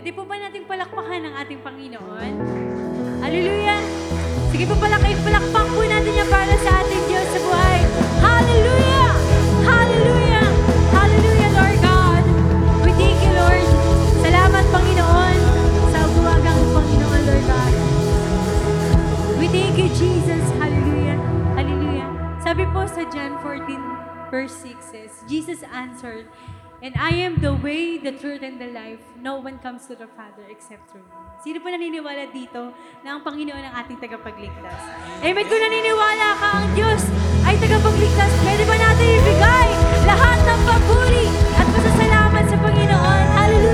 Eh, Pwede po ba nating palakpakan ang ating Panginoon? Hallelujah! Sige po pala kayo, palakpak po natin niya para sa ating Diyos sa buhay. Hallelujah! Hallelujah! Hallelujah, Lord God! We thank you, Lord. Salamat, Panginoon, sa buwagang Panginoon, Lord God. We thank you, Jesus. Hallelujah! Hallelujah! Sabi po sa John 14, verse 6 says, Jesus answered, And I am the way, the truth, and the life. No one comes to the Father except through me. Sino po naniniwala dito na ang Panginoon ang ating tagapagligtas? Amen. Kung naniniwala ka, ang Diyos ay tagapagligtas, pwede ba natin ibigay lahat ng papuri at pasasalamat sa Panginoon? Hallelujah!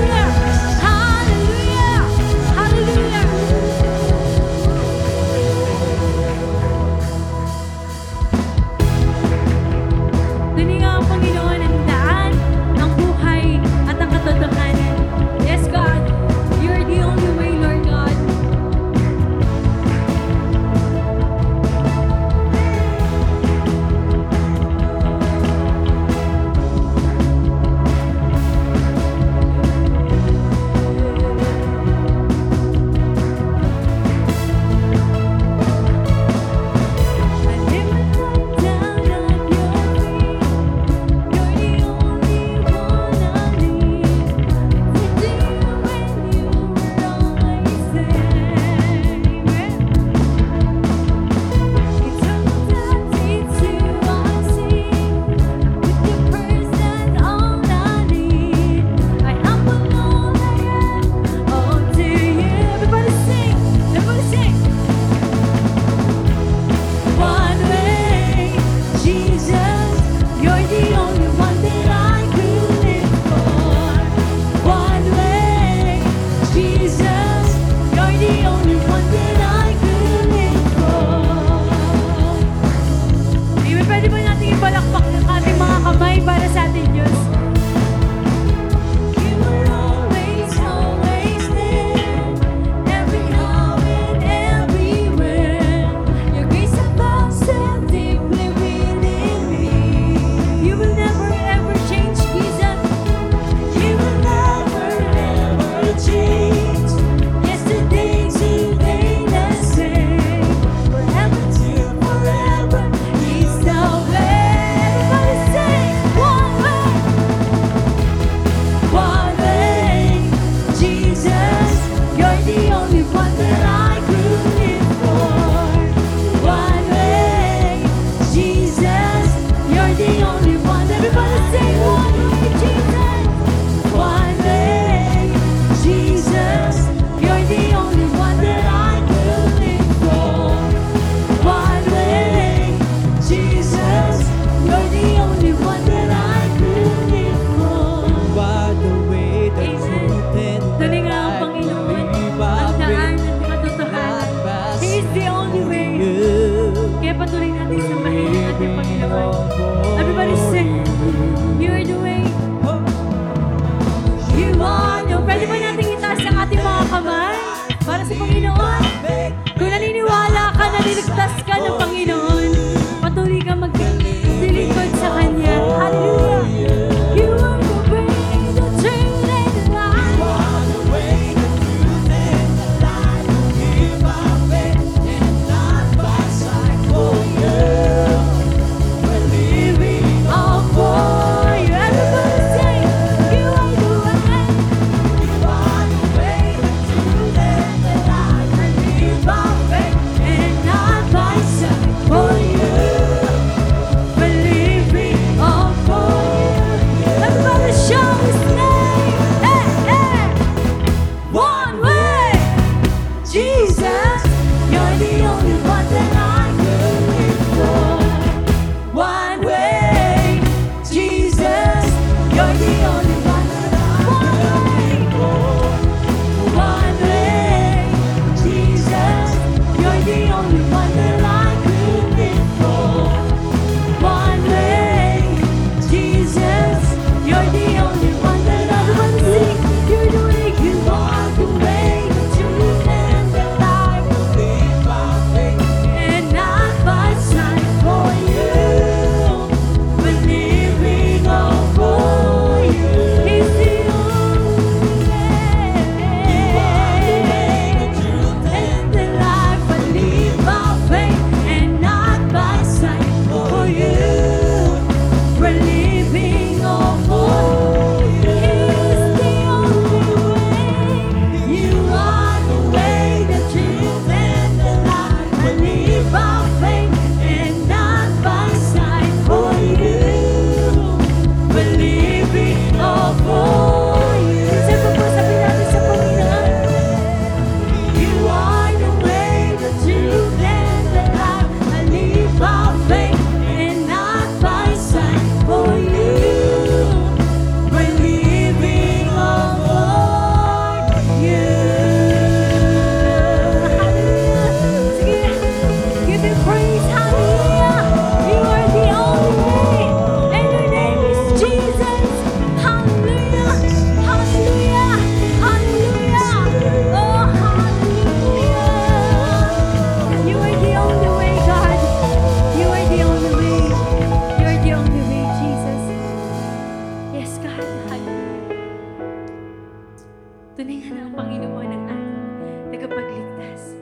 Tunay nga ang Panginoon ang ating tagapagligtas.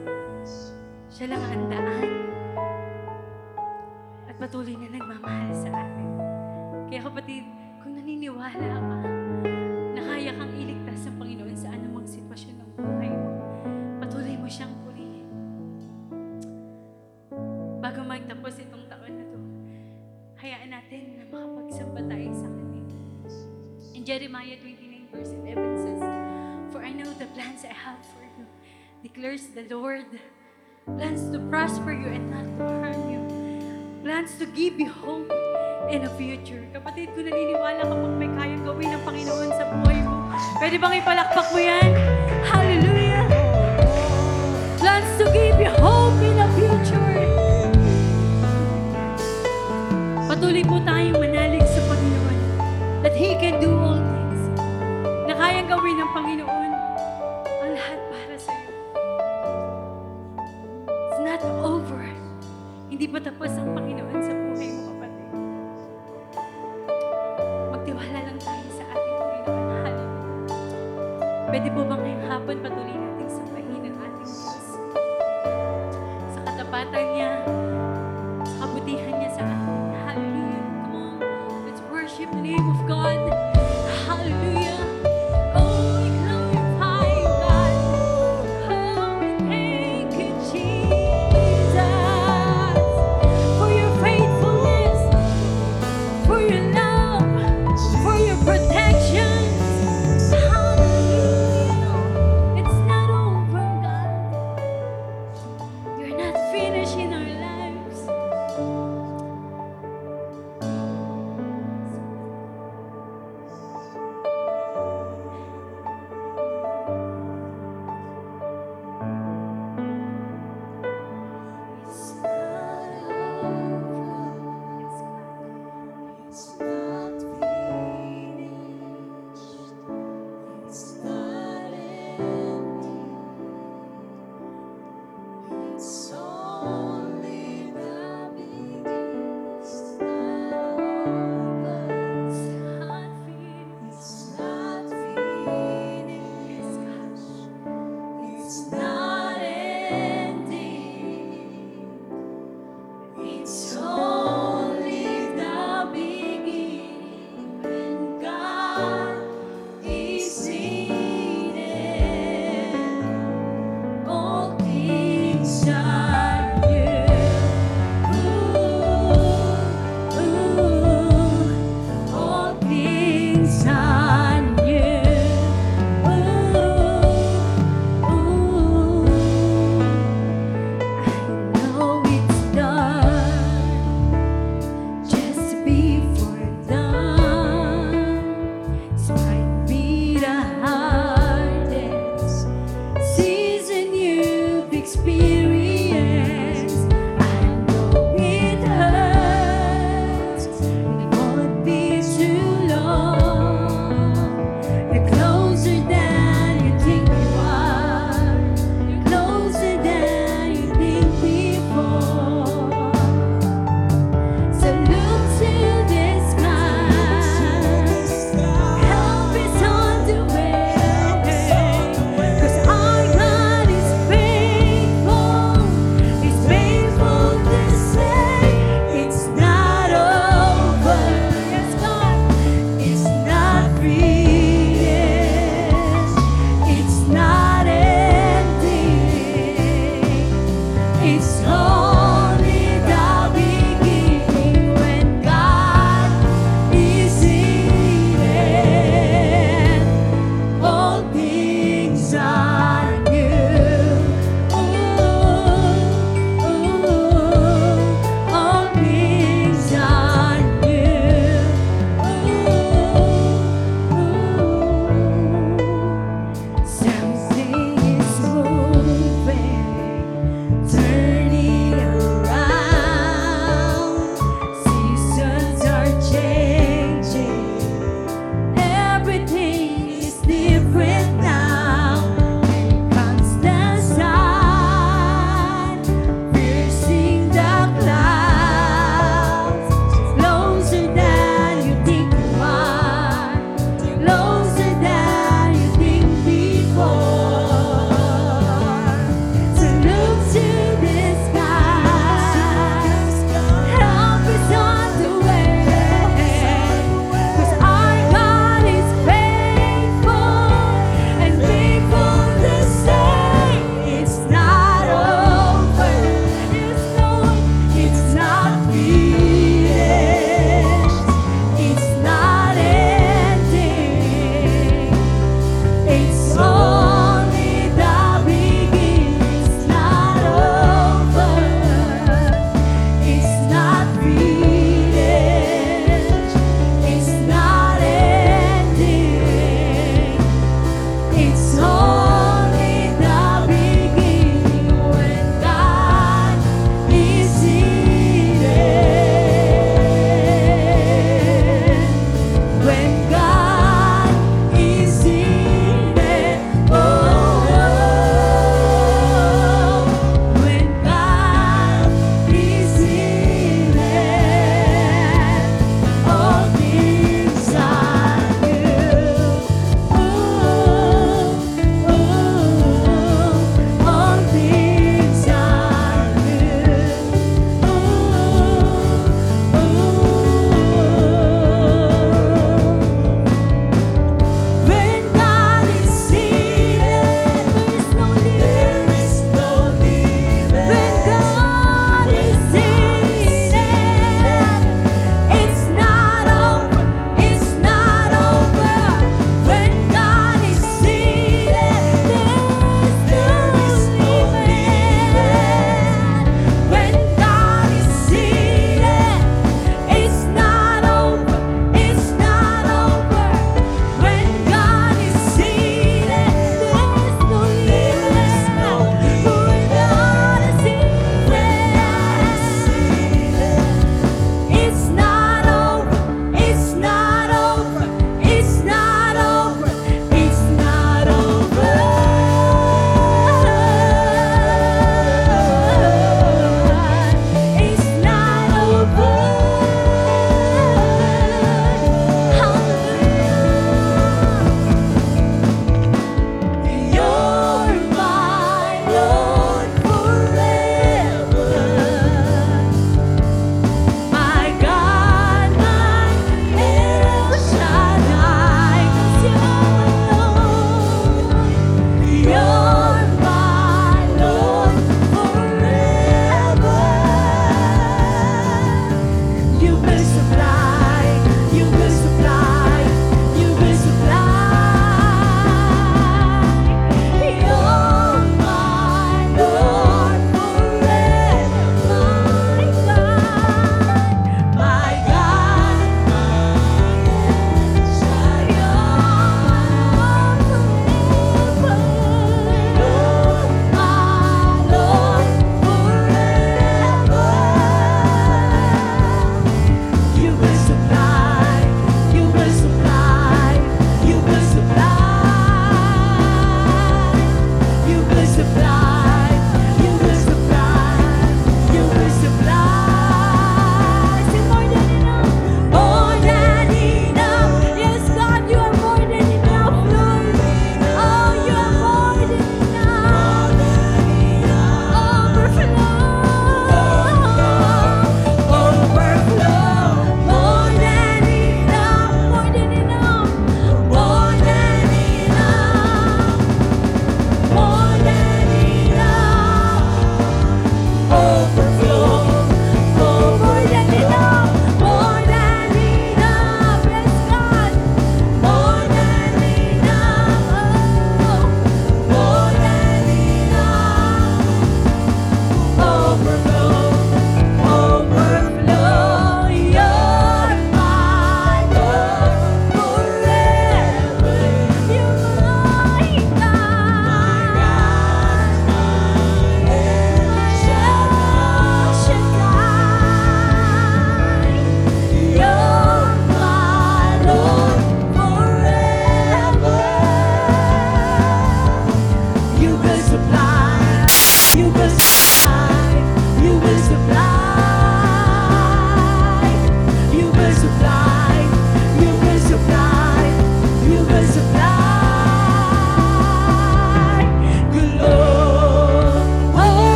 Siya lang ang daan. At patuloy na nagmamahal sa atin. Kaya kapatid, kung naniniwala ka na kaya kang iligtas ng Panginoon sa anumang sitwasyon Lord. Plans to prosper you and not to harm you. Plans to give you hope and a future. Kapatid, kung naniniwala ka pag may kayang gawin ng Panginoon sa buhay mo, pwede bang ipalakpak mo yan? Hallelujah! Plans to give you hope in a future. Patuloy po tayong manalig sa Panginoon that He can do all things. Na kayang gawin ng Panginoon tapos ang Panginoon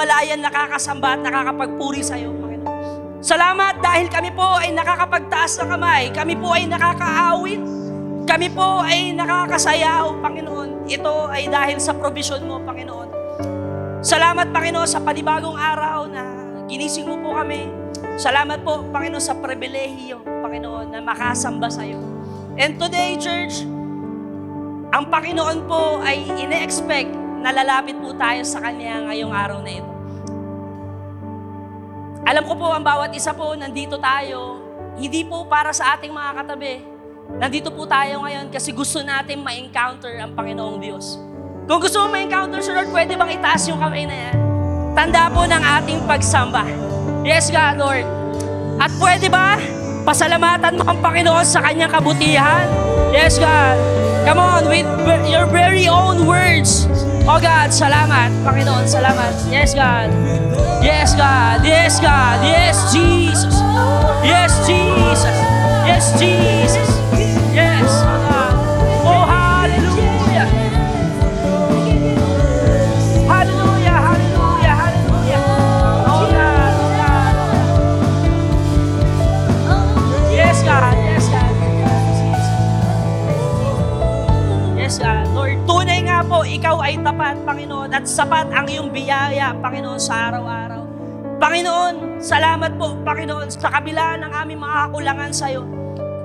kami ay malayan nakakasamba at nakakapagpuri sa iyo, Panginoon. Salamat dahil kami po ay nakakapagtaas ng kamay, kami po ay nakakaawit, kami po ay nakakasayaw, Panginoon. Ito ay dahil sa provision mo, Panginoon. Salamat, Panginoon, sa panibagong araw na ginising mo po kami. Salamat po, Panginoon, sa pribilehiyo, Panginoon, na makasamba sa iyo. And today, church, ang Panginoon po ay ine-expect na lalapit po tayo sa Kanya ngayong araw na ito. Alam ko po, ang bawat isa po, nandito tayo, hindi po para sa ating mga katabi. Nandito po tayo ngayon kasi gusto natin ma-encounter ang Panginoong Diyos. Kung gusto mo ma-encounter si Lord, pwede bang itaas yung kamay na yan? Tanda po ng ating pagsamba. Yes, God, Lord. At pwede ba pasalamatan mo ang Panginoon sa kanyang kabutihan? Yes, God. Come on, with your very own words. Oh God, salamat. Panginoon, salamat. Yes, God. Yes, God. Yes, God. Yes, Jesus. Yes, Jesus. Yes, Jesus. Yes, Panginoon, at sapat ang iyong biyaya, Panginoon, sa araw-araw. Panginoon, salamat po, Panginoon, sa kabila ng aming mga kakulangan sa iyo.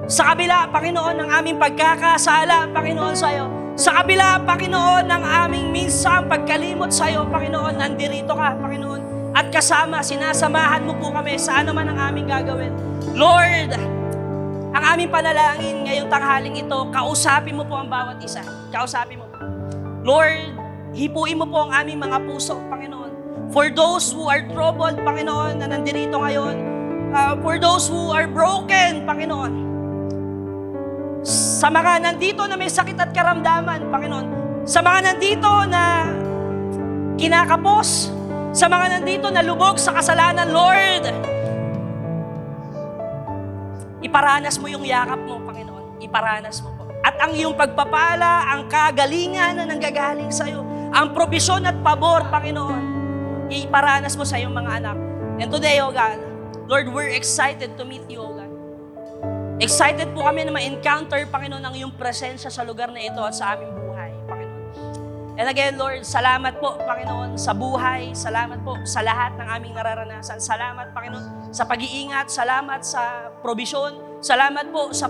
Sa kabila, Panginoon, ng aming pagkakasala, Panginoon, sa iyo. Sa kabila, Panginoon, ng aming minsan pagkalimot sa iyo, Panginoon, nandirito ka, Panginoon. At kasama, sinasamahan mo po kami sa ano man ang aming gagawin. Lord, ang aming panalangin ngayong tanghaling ito, kausapin mo po ang bawat isa. Kausapin mo po. Lord, hipuin mo po ang aming mga puso, Panginoon. For those who are troubled, Panginoon, na nandirito ngayon. uh, for those who are broken, Panginoon. Sa mga nandito na may sakit at karamdaman, Panginoon. Sa mga nandito na kinakapos. Sa mga nandito na lubog sa kasalanan, Lord. Iparanas mo yung yakap mo, Panginoon. Iparanas mo po. At ang iyong pagpapala, ang kagalingan na nanggagaling sa iyo, ang probisyon at pabor, Panginoon, iparanas mo sa iyong mga anak. And today, O God, Lord, we're excited to meet you, O God. Excited po kami na ma-encounter, Panginoon, ang iyong presensya sa lugar na ito at sa aming buhay, Panginoon. And again, Lord, salamat po, Panginoon, sa buhay. Salamat po sa lahat ng aming nararanasan. Salamat, Panginoon, sa pag-iingat. Salamat sa probisyon. Salamat po sa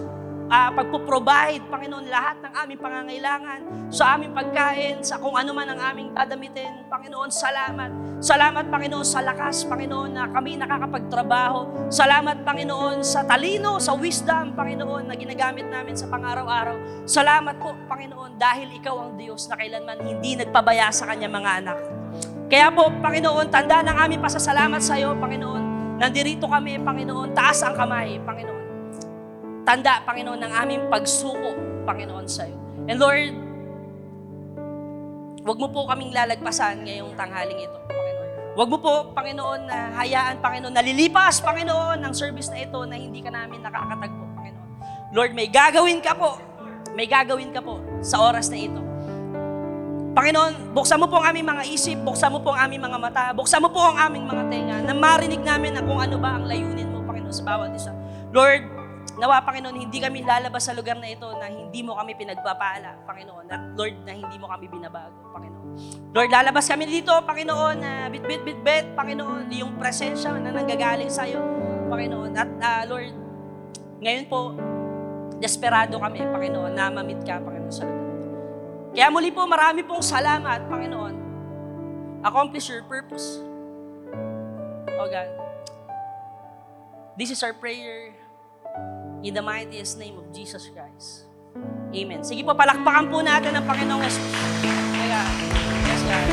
ah, pagpo-provide, Panginoon, lahat ng aming pangangailangan, sa aming pagkain, sa kung ano man ang aming dadamitin. Panginoon, salamat. Salamat, Panginoon, sa lakas, Panginoon, na kami nakakapagtrabaho. Salamat, Panginoon, sa talino, sa wisdom, Panginoon, na ginagamit namin sa pang-araw-araw. Salamat po, Panginoon, dahil Ikaw ang Diyos na kailanman hindi nagpabaya sa Kanyang mga anak. Kaya po, Panginoon, tanda ng aming pasasalamat sa iyo, Panginoon. Nandirito kami, Panginoon, taas ang kamay, Panginoon. Tanda, Panginoon, ng aming pagsuko, Panginoon, sa iyo. And Lord, Huwag mo po kaming lalagpasan ngayong tanghaling ito, Panginoon. Huwag mo po, Panginoon, na hayaan, Panginoon, nalilipas, Panginoon, ng service na ito na hindi ka namin nakakatagpo, Panginoon. Lord, may gagawin ka po. May gagawin ka po sa oras na ito. Panginoon, buksan mo po ang aming mga isip, buksan mo po ang aming mga mata, buksan mo po ang aming mga tenga, na marinig namin na kung ano ba ang layunin mo, Panginoon, sa bawat isa. Lord, Nawa, Panginoon, hindi kami lalabas sa lugar na ito na hindi mo kami pinagpapala, Panginoon. At Lord, na hindi mo kami binabago, Panginoon. Lord, lalabas kami dito, Panginoon, na bit, bit, bit, bit, Panginoon, yung presensya na nanggagaling sa iyo, Panginoon. At ah, Lord, ngayon po, desperado kami, Panginoon, na mamit ka, Panginoon, sa lugar ito. Kaya muli po, marami pong salamat, Panginoon. Accomplish your purpose. Oh God. This is our prayer in the mightiest name of Jesus Christ. Amen. Sige po, palakpakan po natin ang Panginoong Jesus. Kaya, yes, God.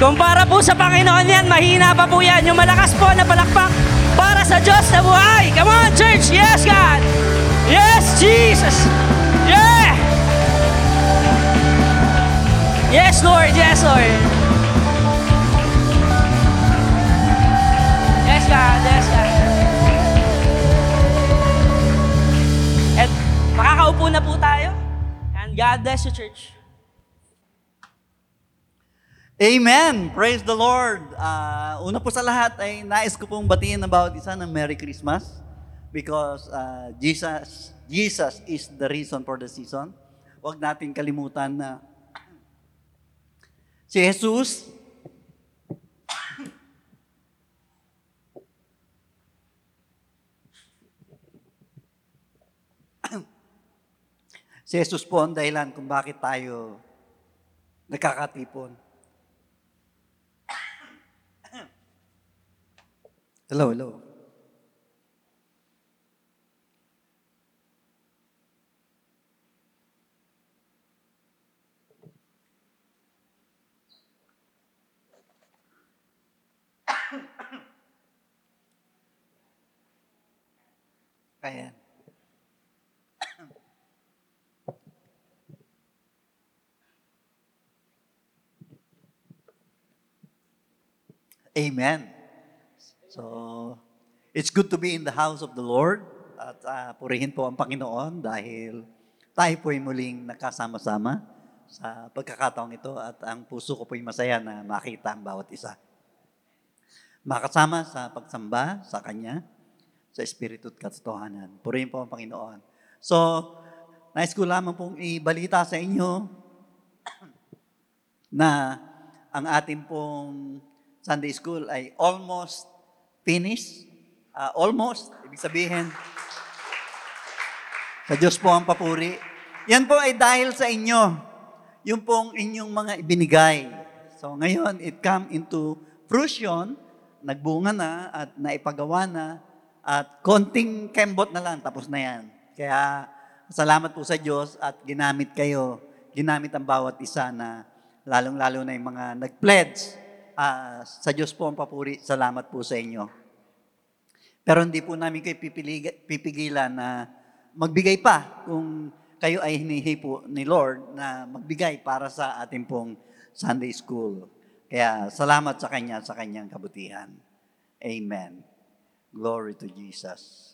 Kumpara po sa Panginoon yan, mahina pa po yan. Yung malakas po na palakpak para sa Diyos na buhay. Come on, church. Yes, God. Yes, Jesus. Yeah. Yes, Lord. Yes, Lord. Yes, God. Yes, God. At makakaupo na po tayo. And God bless you, church. Amen! Praise the Lord! Uh, una po sa lahat ay nais ko pong batiin ng bawat isa ng Merry Christmas because uh, Jesus, Jesus is the reason for the season. Huwag natin kalimutan na si Jesus si Jesus po ang dahilan kung bakit tayo nagkakatipon. Hello, hello. Ayan. Amen. So, it's good to be in the house of the Lord at ah, purihin po ang Panginoon dahil tayo po ay muling nakasama-sama sa pagkakataong ito at ang puso ko po ay masaya na makita ang bawat isa. Makasama sa pagsamba sa Kanya, sa Espiritu at katotohanan. Purihin po ang Panginoon. So, nais ko lamang pong ibalita sa inyo na ang ating pong Sunday School ay almost finished. Ah, almost, ibig sabihin, sa Diyos po ang papuri. Yan po ay dahil sa inyo. Yung pong inyong mga ibinigay. So ngayon, it come into fruition, nagbunga na at naipagawa na at konting kembot na lang, tapos na yan. Kaya salamat po sa Diyos at ginamit kayo, ginamit ang bawat isa na lalong-lalo na yung mga nag-pledge. Ah, sa Diyos po ang papuri, salamat po sa inyo. Pero hindi po namin kayo pipigilan na magbigay pa kung kayo ay hinihipo ni Lord na magbigay para sa ating pong Sunday School. Kaya salamat sa Kanya, sa Kanyang kabutihan. Amen. Glory to Jesus.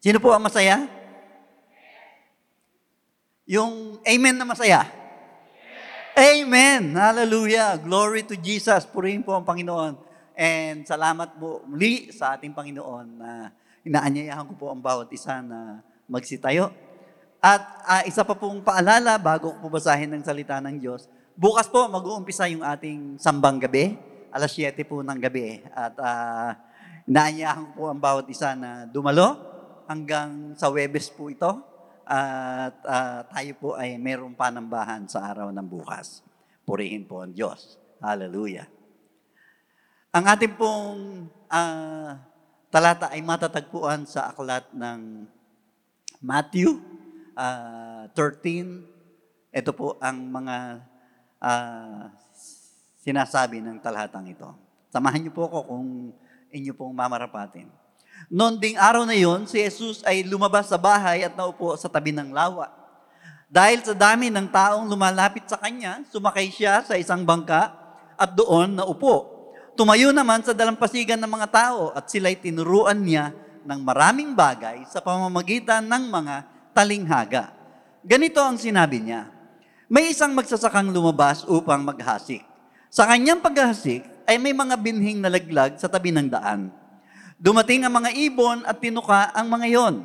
Sino po ang masaya? Yung amen na masaya? Amen! Hallelujah! Glory to Jesus! Purihin po ang Panginoon. And salamat po muli sa ating Panginoon na inaanyayahan ko po ang bawat isa na magsitayo. At ah, isa pa pong paalala bago ko basahin ng salita ng Diyos. Bukas po mag-uumpisa yung ating sambang gabi. Alas 7 po ng gabi. At uh, inaanyayahan ko po ang bawat isa na dumalo hanggang sa Webes po ito. At ah, tayo po ay mayroong panambahan sa araw ng bukas. Purihin po ang Diyos. Hallelujah. Ang ating pong ah, talata ay matatagpuan sa aklat ng Matthew ah, 13. Ito po ang mga ah, sinasabi ng talatang ito. Samahan niyo po ako kung inyo pong mamarapatin. Noon ding araw na yon, si Jesus ay lumabas sa bahay at naupo sa tabi ng lawa. Dahil sa dami ng taong lumalapit sa kanya, sumakay siya sa isang bangka at doon naupo. Tumayo naman sa dalampasigan ng mga tao at sila'y tinuruan niya ng maraming bagay sa pamamagitan ng mga talinghaga. Ganito ang sinabi niya, may isang magsasakang lumabas upang maghasik. Sa kanyang paghasik ay may mga binhing nalaglag sa tabi ng daan. Dumating ang mga ibon at tinuka ang mga yon.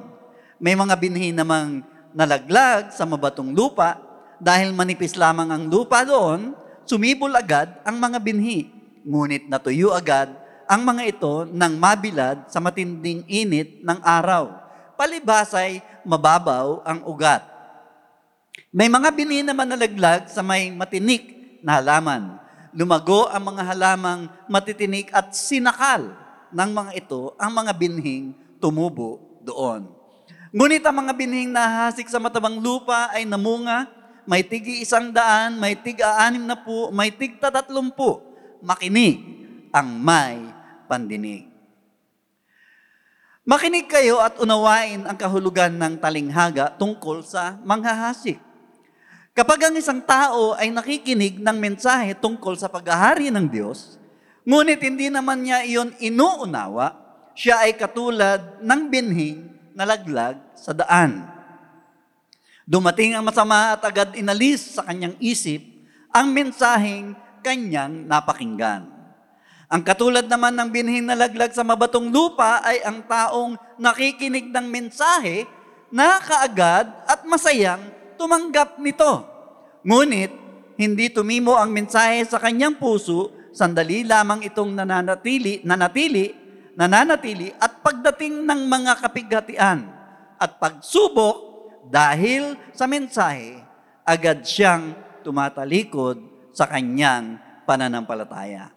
May mga binhi namang nalaglag sa mabatong lupa dahil manipis lamang ang lupa doon, sumibol agad ang mga binhi. Ngunit natuyo agad ang mga ito nang mabilad sa matinding init ng araw. Palibasay, mababaw ang ugat. May mga binhi naman nalaglag sa may matinik na halaman. Lumago ang mga halamang matitinik at sinakal ng mga ito ang mga binhing tumubo doon. Ngunit ang mga binhing nahasik sa matabang lupa ay namunga, may tigi isang daan, may tig aanim na po, may tig tatatlumpu. Makinig ang may pandinig. Makinig kayo at unawain ang kahulugan ng talinghaga tungkol sa manghahasik. Kapag ang isang tao ay nakikinig ng mensahe tungkol sa paghahari ng Diyos, ngunit hindi naman niya iyon inuunawa, siya ay katulad ng binhing nalaglag sa daan. Dumating ang masama at agad inalis sa kanyang isip ang mensaheng kanyang napakinggan. Ang katulad naman ng binhing nalaglag sa mabatong lupa ay ang taong nakikinig ng mensahe na kaagad at masayang tumanggap nito. Ngunit, hindi tumimo ang mensahe sa kanyang puso, sandali lamang itong nananatili, nanatili, nananatili at pagdating ng mga kapighatian at pagsubok dahil sa mensahe, agad siyang tumatalikod sa kanyang pananampalataya.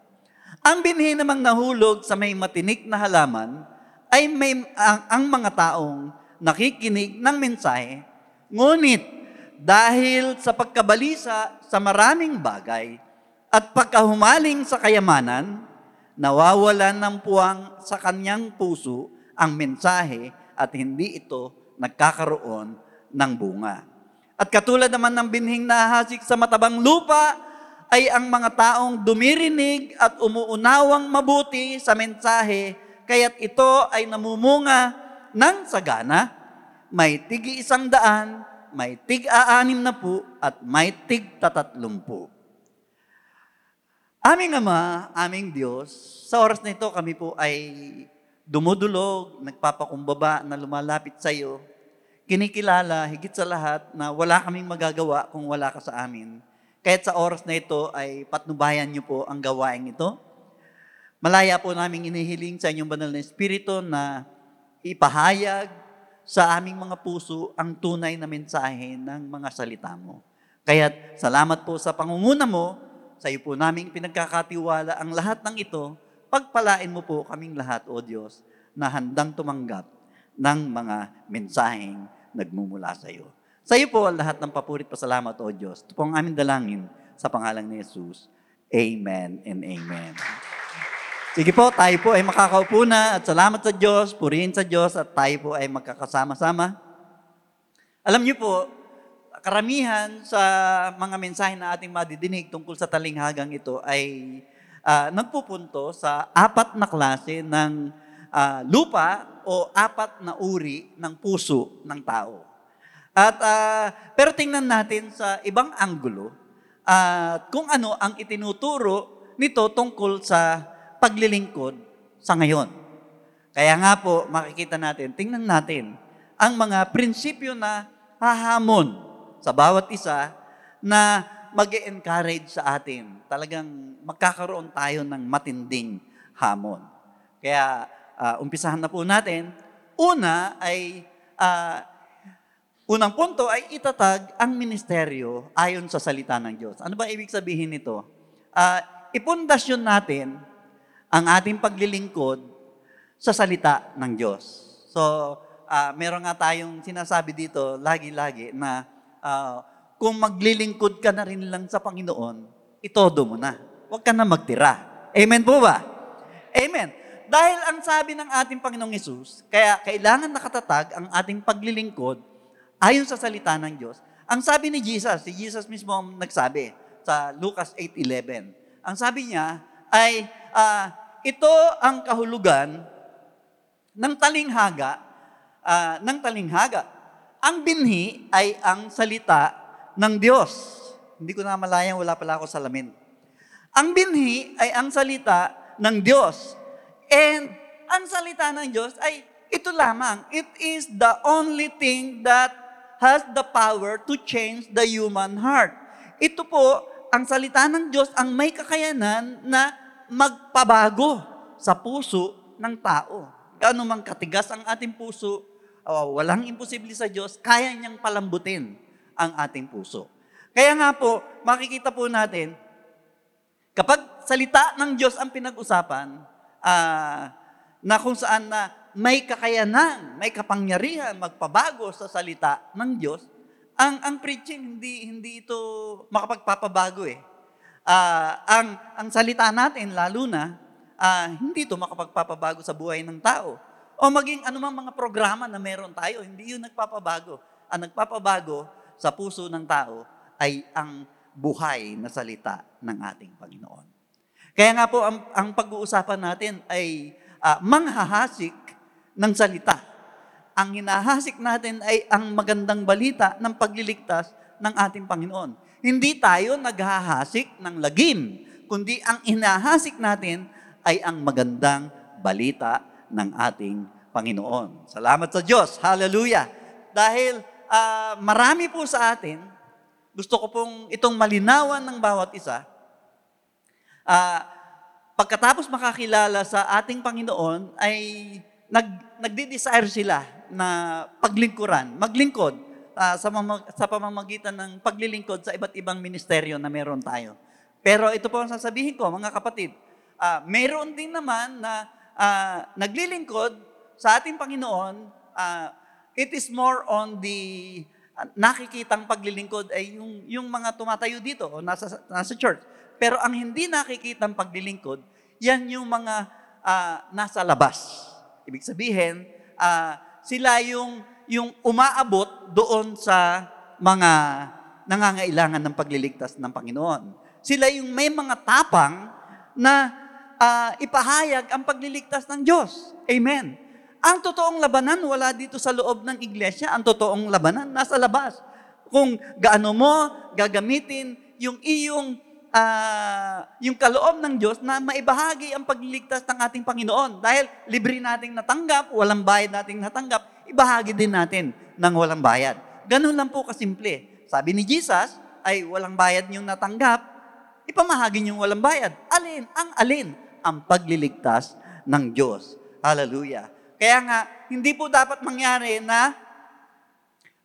Ang binhi namang nahulog sa may matinik na halaman ay may ang, ang mga taong nakikinig ng mensahe, ngunit dahil sa pagkabalisa sa maraming bagay at pagkahumaling sa kayamanan, nawawalan ng puwang sa kanyang puso ang mensahe at hindi ito nagkakaroon ng bunga. At katulad naman ng binhing nahasik sa matabang lupa, ay ang mga taong dumirinig at umuunawang mabuti sa mensahe, kaya't ito ay namumunga ng sagana, may tig isang daan, may tig aanim na po, at may tig tatatlumpu. Aming Ama, aming Diyos, sa oras na ito kami po ay dumudulog, nagpapakumbaba na lumalapit sa iyo. Kinikilala higit sa lahat na wala kaming magagawa kung wala ka sa amin. Kahit sa oras na ito ay patnubayan niyo po ang gawain ito. Malaya po namin inihiling sa inyong banal na Espiritu na ipahayag sa aming mga puso ang tunay na mensahe ng mga salita mo. Kaya't salamat po sa pangunguna mo, sa iyo po naming pinagkakatiwala ang lahat ng ito, pagpalain mo po kaming lahat, O Diyos, na handang tumanggap ng mga mensaheng nagmumula sa iyo. Sa iyo po ang lahat ng papurit pasalamat, O Diyos. Ito po ang aming dalangin sa pangalan ni Jesus. Amen and amen. Sige po, tayo po ay makakaupo na at salamat sa Diyos, purihin sa Diyos at tayo po ay magkakasama-sama. Alam niyo po, karamihan sa mga mensahe na ating madidinig tungkol sa talinghagang ito ay ah, nagpupunto sa apat na klase ng ah, lupa o apat na uri ng puso ng tao. At ah, pero tingnan natin sa ibang anggulo at kung ano ang itinuturo nito tungkol sa paglilingkod sa ngayon. Kaya nga po, makikita natin, tingnan natin ang mga prinsipyo na hahamon sa bawat isa na mag encourage sa atin. Talagang magkakaroon tayo ng matinding hamon. Kaya ah, umpisahan na po natin. Una ay, ah, unang punto ay itatag ang ministeryo ayon sa salita ng Diyos. Ano ba ibig sabihin nito? Ah, ipundasyon natin ang ating paglilingkod sa salita ng Diyos. So, ah, meron nga tayong sinasabi dito lagi-lagi na ah, kung maglilingkod ka na rin lang sa Panginoon, itodo mo na. Huwag ka na magtira. Amen po ba? Amen. Dahil ang sabi ng ating Panginoong Yesus, kaya kailangan nakatatag ang ating paglilingkod ayon sa salita ng Diyos. Ang sabi ni Jesus, si Jesus mismo ang nagsabi sa Lucas 8.11. Ang sabi niya ay, ah, ito ang kahulugan ng talinghaga, ah, ng talinghaga. Ang binhi ay ang salita ng Diyos. Hindi ko na malayang, wala pala ako salamin. Ang binhi ay ang salita ng Diyos. And ang salita ng Diyos ay ito lamang. It is the only thing that has the power to change the human heart. Ito po, ang salita ng Diyos ang may kakayanan na magpabago sa puso ng tao. Gaano mang katigas ang ating puso, uh, walang imposible sa Diyos, kaya niyang palambutin ang ating puso. Kaya nga po, makikita po natin, kapag salita ng Diyos ang pinag-usapan, ah, na kung saan na may kakayanan, may kapangyarihan magpabago sa salita ng Diyos, ang ang preaching hindi hindi ito makapagpapabago eh. Ah, ang ang salita natin lalo na ah, hindi ito makapagpapabago sa buhay ng tao. O maging anumang mga programa na meron tayo, hindi yun nagpapabago. Ang nagpapabago sa puso ng tao ay ang buhay na salita ng ating Panginoon. Kaya nga po, ang, ang pag-uusapan natin ay ah, manghahasik ng salita. ang hinahasik natin ay ang magandang balita ng pagliligtas ng ating Panginoon. Hindi tayo naghahasik ng lagim, kundi ang hinahasik natin ay ang magandang balita ng ating Panginoon. Salamat sa Diyos. Hallelujah. Dahil ah, marami po sa atin, gusto ko pong itong malinawan ng bawat isa, Ah, pagkatapos makakilala sa ating Panginoon ay nag nagde-desire sila na paglingkuran, maglingkod ah, sa mamag- sa pamamagitan ng paglilingkod sa iba't ibang ministeryo na meron tayo. Pero ito po ang sasabihin ko, mga kapatid, ah, meron din naman na ah, naglilingkod sa ating Panginoon, ah, it is more on the ah, nakikitang paglilingkod ay yung yung mga tumatayo dito o nasa nasa church. Pero ang hindi nakikitang paglilingkod, yan yung mga ah, nasa labas. Ibig sabihin, ah, sila yung yung umaabot doon sa mga nangangailangan ng pagliligtas ng Panginoon. Sila yung may mga tapang na ah, ipahayag ang pagliligtas ng Diyos. Amen. Ang totoong labanan wala dito sa loob ng iglesia. Ang totoong labanan nasa labas. Kung gaano mo gagamitin yung iyong ah, yung kaloob ng Diyos na maibahagi ang pagliligtas ng ating Panginoon. Dahil libre nating natanggap, walang bayad nating natanggap, ibahagi din natin ng walang bayad. Ganun lang po kasimple. Sabi ni Jesus, ay walang bayad niyong natanggap, ipamahagi niyong walang bayad. Alin? Ang alin? Ang pagliligtas ng Diyos. Hallelujah. Kaya nga, hindi po dapat mangyari na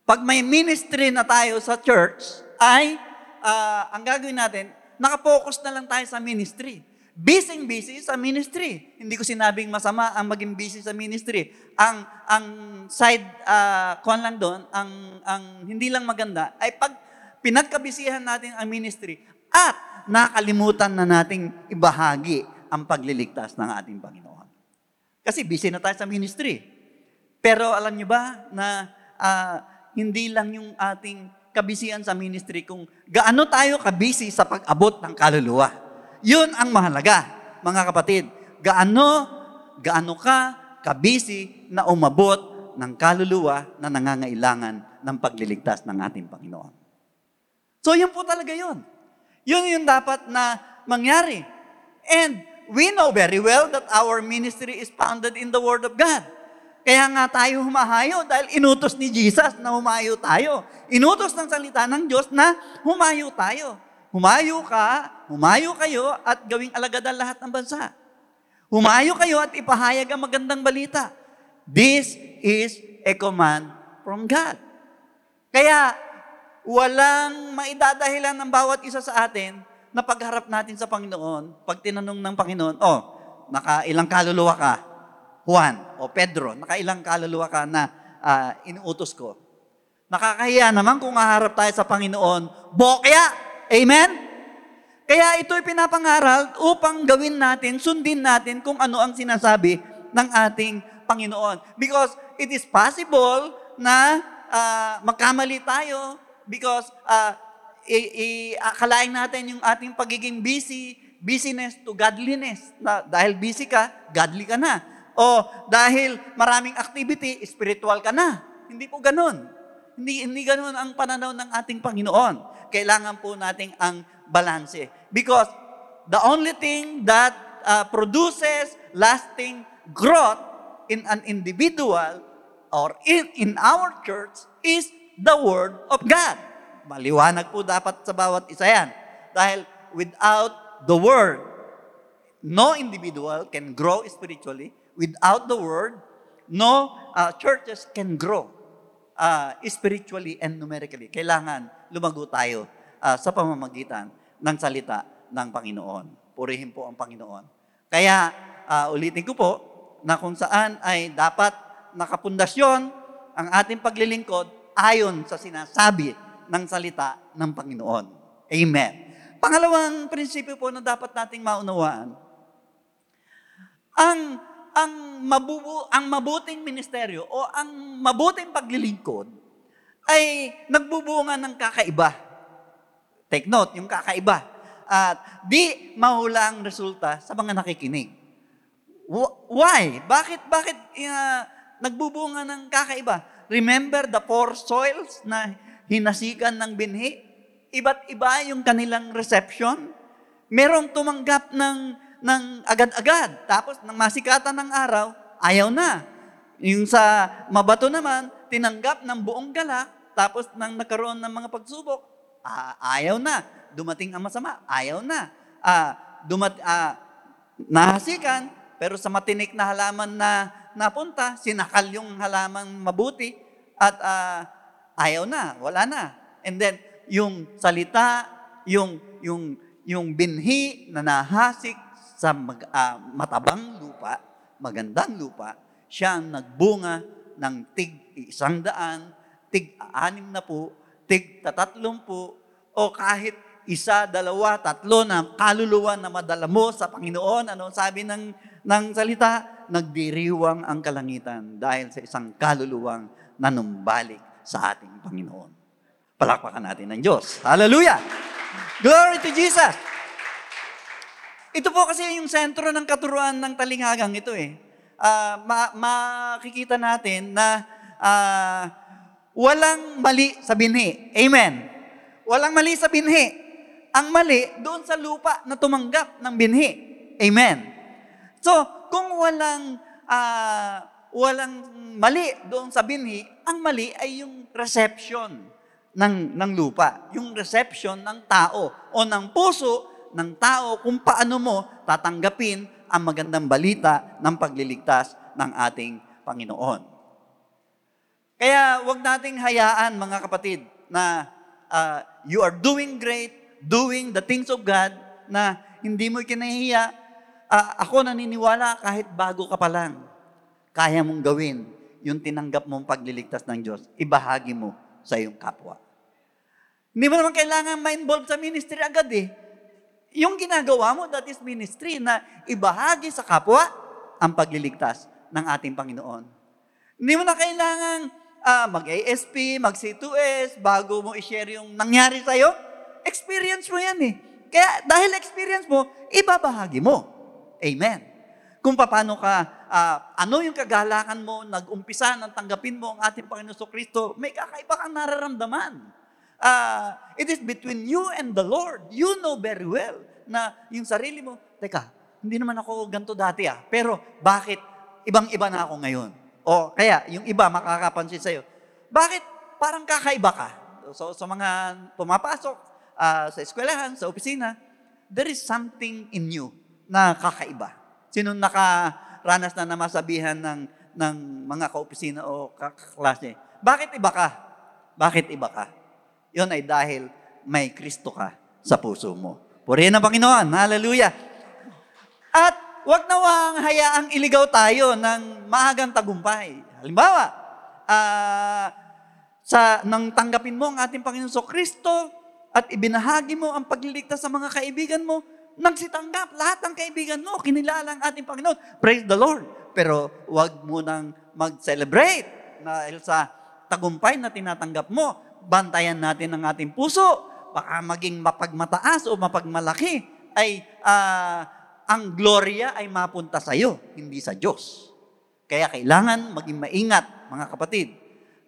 pag may ministry na tayo sa church, ay ah, ang gagawin natin, nakapokus na lang tayo sa ministry. Busy-busy sa ministry. Hindi ko sinabing masama ang maging busy sa ministry. Ang ang side uh, kuan lang doon, ang ang hindi lang maganda ay pag pinagkabisihan natin ang ministry at nakalimutan na nating ibahagi ang pagliligtas ng ating Panginoon. Kasi busy na tayo sa ministry. Pero alam nyo ba na ah, hindi lang yung ating kabisihan sa ministry kung gaano tayo kabisi sa pag-abot ng kaluluwa. Yun ang mahalaga, mga kapatid. Gaano, gaano ka kabisi na umabot ng kaluluwa na nangangailangan ng pagliligtas ng ating Panginoon. So yun po talaga yun. Yun yung dapat na mangyari. And we know very well that our ministry is founded in the Word of God. Kaya nga tayo humahayo dahil inutos ni Jesus na humayo tayo. Inutos ng salita ng Diyos na humayo tayo. Humayo ka, humayo kayo at gawing alagad ang lahat ng bansa. Humayo kayo at ipahayag ang magandang balita. This is a command from God. Kaya walang maidadahilan ng bawat isa sa atin na pagharap natin sa Panginoon, pag tinanong ng Panginoon, oh, nakailang kaluluwa ka? Juan o Pedro, nakailang kaluluwa ka na ah, inuutos ko? Nakakahiya naman kung haharap tayo sa Panginoon, bokya! Amen? Kaya ito'y pinapangaral upang gawin natin, sundin natin kung ano ang sinasabi ng ating Panginoon. Because it is possible na ah, magkamali tayo because ah, i- i- akalain natin yung ating pagiging busy, busyness to godliness. Na, dahil busy ka, godly ka na. O dahil maraming activity, spiritual ka na. Hindi po ganun. Hindi, hindi ganun ang pananaw ng ating Panginoon. Kailangan po nating ang balanse. Because the only thing that uh, produces lasting growth in an individual or in, in our church is the Word of God. Maliwanag po dapat sa bawat isa yan. Dahil without the Word, no individual can grow spiritually. Without the Word, no uh, churches can grow uh, spiritually and numerically. Kailangan lumago tayo uh, sa pamamagitan ng salita ng Panginoon. Purihin po ang Panginoon. Kaya uh, ulitin ko po na kung saan ay dapat nakapundasyon ang ating paglilingkod ayon sa sinasabi ng salita ng Panginoon. Amen. Pangalawang prinsipyo po na dapat nating maunawaan, ang ang mabubu ang mabuting ministeryo o ang mabuting paglilingkod ay nagbubunga ng kakaiba. Take note, yung kakaiba. At di mahula ang resulta sa mga nakikinig. Wh- Why? Bakit bakit uh, nagbubunga ng kakaiba. Remember the four soils na hinasikan ng binhi? Iba't iba yung kanilang reception. Merong tumanggap ng, ng agad-agad. Tapos, nang masikatan ng araw, ayaw na. Yung sa mabato naman, tinanggap ng buong galak. Tapos, nang nagkaroon ng mga pagsubok, ah, ayaw na. Dumating ang masama, ayaw na. Ah, dumat, ah, nahasikan, pero sa matinik na halaman na napunta, sinakal yung halaman mabuti at ah, ayaw na, wala na. And then yung salita, yung yung yung binhi na nahasik sa mag- ah, matabang lupa, magandang lupa, siya ang nagbunga ng tig isang daan, tig anim na po, tig tatatlong po, o kahit isa, dalawa, tatlo na kaluluwa na madala mo sa Panginoon. Ano sabi ng, ng salita? Nagdiriwang ang kalangitan dahil sa isang kaluluwang nanumbalik sa ating Panginoon. Palakpakan natin ng Diyos. Hallelujah! Glory to Jesus! Ito po kasi yung sentro ng katuruan ng talinghagang ito eh. Ah, ma- makikita natin na ah, walang mali sa binhi. Amen. Walang mali sa binhi. Ang mali doon sa lupa na tumanggap ng binhi. Amen. So, kung walang ah, walang mali doon sa binhi, ang mali ay yung reception ng, ng lupa. Yung reception ng tao o ng puso ng tao kung paano mo tatanggapin ang magandang balita ng pagliligtas ng ating Panginoon. Kaya wag nating hayaan mga kapatid na ah, you are doing great, doing the things of God na hindi mo kinahiya. Ah, ako naniniwala kahit bago ka pa lang, kaya mong gawin yung tinanggap mong pagliligtas ng Diyos, ibahagi mo sa iyong kapwa. Hindi mo naman kailangan ma-involve sa ministry agad eh. Yung ginagawa mo, that is ministry, na ibahagi sa kapwa ang pagliligtas ng ating Panginoon. Hindi mo na kailangan ah, mag-ASP, mag-C2S, bago mo i-share yung nangyari sa'yo. Experience mo yan eh. Kaya dahil experience mo, ibabahagi mo. Amen. Kung paano ka, ah, ano yung kagalakan mo, nag-umpisa nang tanggapin mo ang ating Panginoon so Kristo, may kakaiba kang nararamdaman. Ah, it is between you and the Lord. You know very well na yung sarili mo, teka, hindi naman ako ganito dati ah. Pero bakit ibang-iba na ako ngayon? O kaya, yung iba makakapansin sa'yo, bakit parang kakaiba ka? So, sa mga pumapasok ah, sa eskwelahan, sa opisina, there is something in you na kakaiba. Sino nakaranas na namasabihan ng, ng mga kaopisina o kaklase? Bakit iba ka? Bakit iba ka? Yun ay dahil may Kristo ka sa puso mo. Purihin ang Panginoon. Hallelujah. At wag nawang hayaang iligaw tayo ng maagang tagumpay. Halimbawa, ah, sa nang tanggapin mo ang ating Panginoon so Kristo at ibinahagi mo ang pagliligtas sa mga kaibigan mo, nagsitanggap lahat ng kaibigan mo, kinilala ang ating Panginoon. Praise the Lord. Pero wag mo nang mag-celebrate dahil sa tagumpay na tinatanggap mo. Bantayan natin ang ating puso. Baka maging mapagmataas o mapagmalaki ay ah, ang gloria ay mapunta sa iyo, hindi sa Diyos. Kaya kailangan maging maingat, mga kapatid.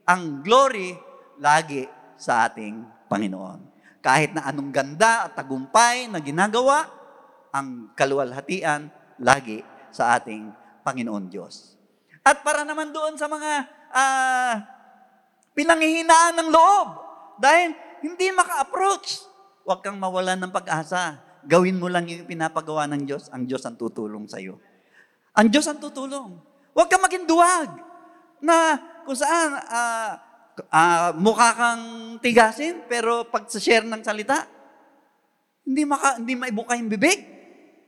Ang glory lagi sa ating Panginoon. Kahit na anong ganda at tagumpay na ginagawa, ang kaluwalhatian lagi sa ating Panginoon Diyos. At para naman doon sa mga ah, pinanghihinaan ng loob, dahil hindi maka-approach, huwag kang mawalan ng pag-asa. Gawin mo lang yung pinapagawa ng Diyos, ang Diyos ang tutulong sa iyo. Ang Diyos ang tutulong. Huwag kang maging duwag na kung saan ah, ah, mukha kang tigasin, pero pag sa share ng salita, hindi, maka, hindi maibuka yung bibig.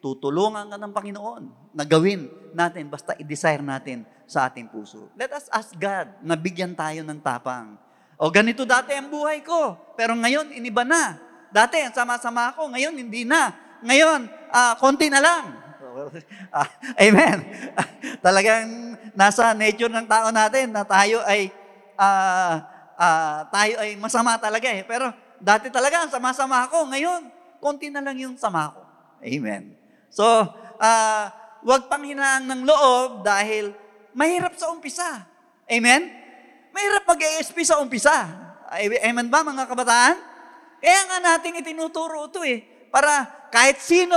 Tutulungan ka ng Panginoon na gawin natin basta i-desire natin sa ating puso. Let us ask God na bigyan tayo ng tapang. O ganito dati ang buhay ko, pero ngayon iniba na. Dati sama-sama ako, ngayon hindi na. Ngayon, ah, konti na lang. Ah, amen. Talagang nasa nature ng tao natin na tayo ay ah, ah, tayo ay masama talaga eh. Pero dati talaga ang sama-sama ako, ngayon konti na lang yung sama ko. Amen. So, ah, wag pang hinaan ng loob dahil mahirap sa umpisa. Amen? Mahirap mag-ASP sa umpisa. Amen ba mga kabataan? Kaya nga natin itinuturo ito eh. Para kahit sino,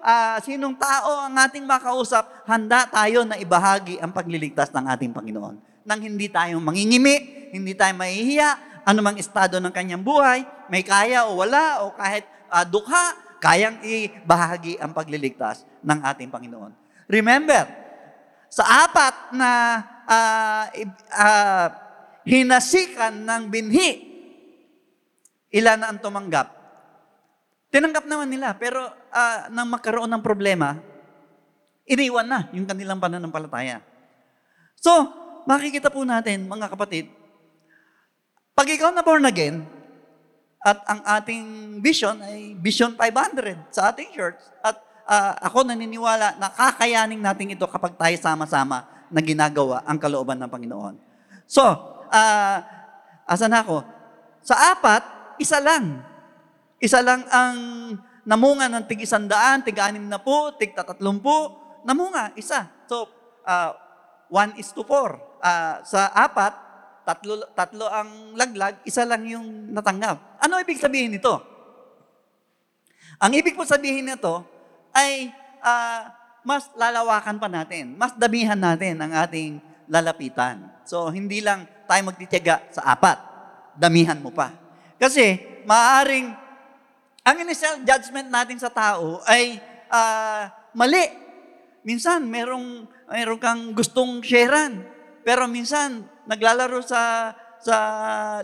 ah, sinong tao ang ating makausap, handa tayo na ibahagi ang pagliligtas ng ating Panginoon. Nang hindi tayo mangingimi, hindi tayo mahihiya, anumang estado ng kanyang buhay, may kaya o wala, o kahit ah, dukha, kayang ibahagi ang pagliligtas ng ating Panginoon. Remember, sa apat na ib- ah, hinasikan ng binhi, ilan ang tumanggap? Tinanggap naman nila, pero ah, nang magkaroon ng problema, iniwan na yung kanilang pananampalataya. So, makikita po natin, mga kapatid, pag ikaw na born again, at ang ating vision ay Vision 500 sa ating church, at ah, ako naniniwala na kakayanin natin ito kapag tayo sama-sama na ginagawa ang kalooban ng Panginoon. So, ah, asan ako? Sa apat, isa lang. Isa lang ang namunga ng tig isandaan, tig anim na po, tig tatatlumpu, namunga, isa. So, ah, one is to four. Ah, sa apat, tatlo, tatlo ang laglag, isa lang yung natanggap. Ano ibig sabihin nito? Ang ibig po sabihin nito ay ah, mas lalawakan pa natin, mas damihan natin ang ating lalapitan. So, hindi lang tayo magtitiyaga sa apat, damihan mo pa. Kasi, maaaring, ang initial judgment natin sa tao ay ah, mali. Minsan, merong, merong kang gustong sharean. Pero minsan, naglalaro sa, sa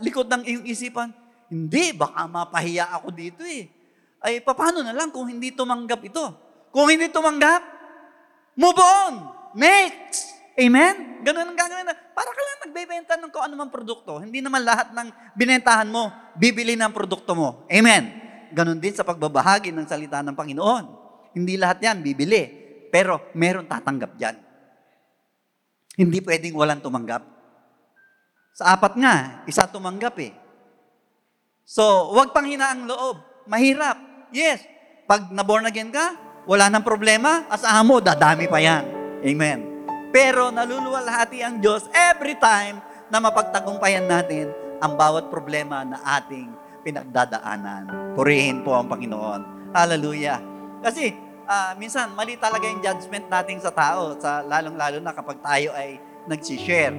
likod ng iyong isipan, hindi, baka mapahiya ako dito eh. Ay, paano na lang kung hindi tumanggap ito? Kung hindi tumanggap, move on! Next! Amen? Ganun ang gagawin. Para ka lang nagbebenta ng kung anumang produkto. Hindi naman lahat ng binentahan mo, bibili ng produkto mo. Amen? Ganun din sa pagbabahagi ng salita ng Panginoon. Hindi lahat yan bibili. Pero meron tatanggap dyan. Hindi pwedeng walang tumanggap. Sa apat nga, isa tumanggap eh. So, wag pang hinaang loob. Mahirap. Yes. Pag na-born again ka, wala nang problema, asahan mo, dadami pa yan. Amen. Pero naluluwalhati ang Diyos every time na mapagtagumpayan natin ang bawat problema na ating pinagdadaanan. Purihin po ang Panginoon. Hallelujah. Kasi ah, minsan mali talaga yung judgment natin sa tao, sa lalong-lalo na kapag tayo ay nagsishare.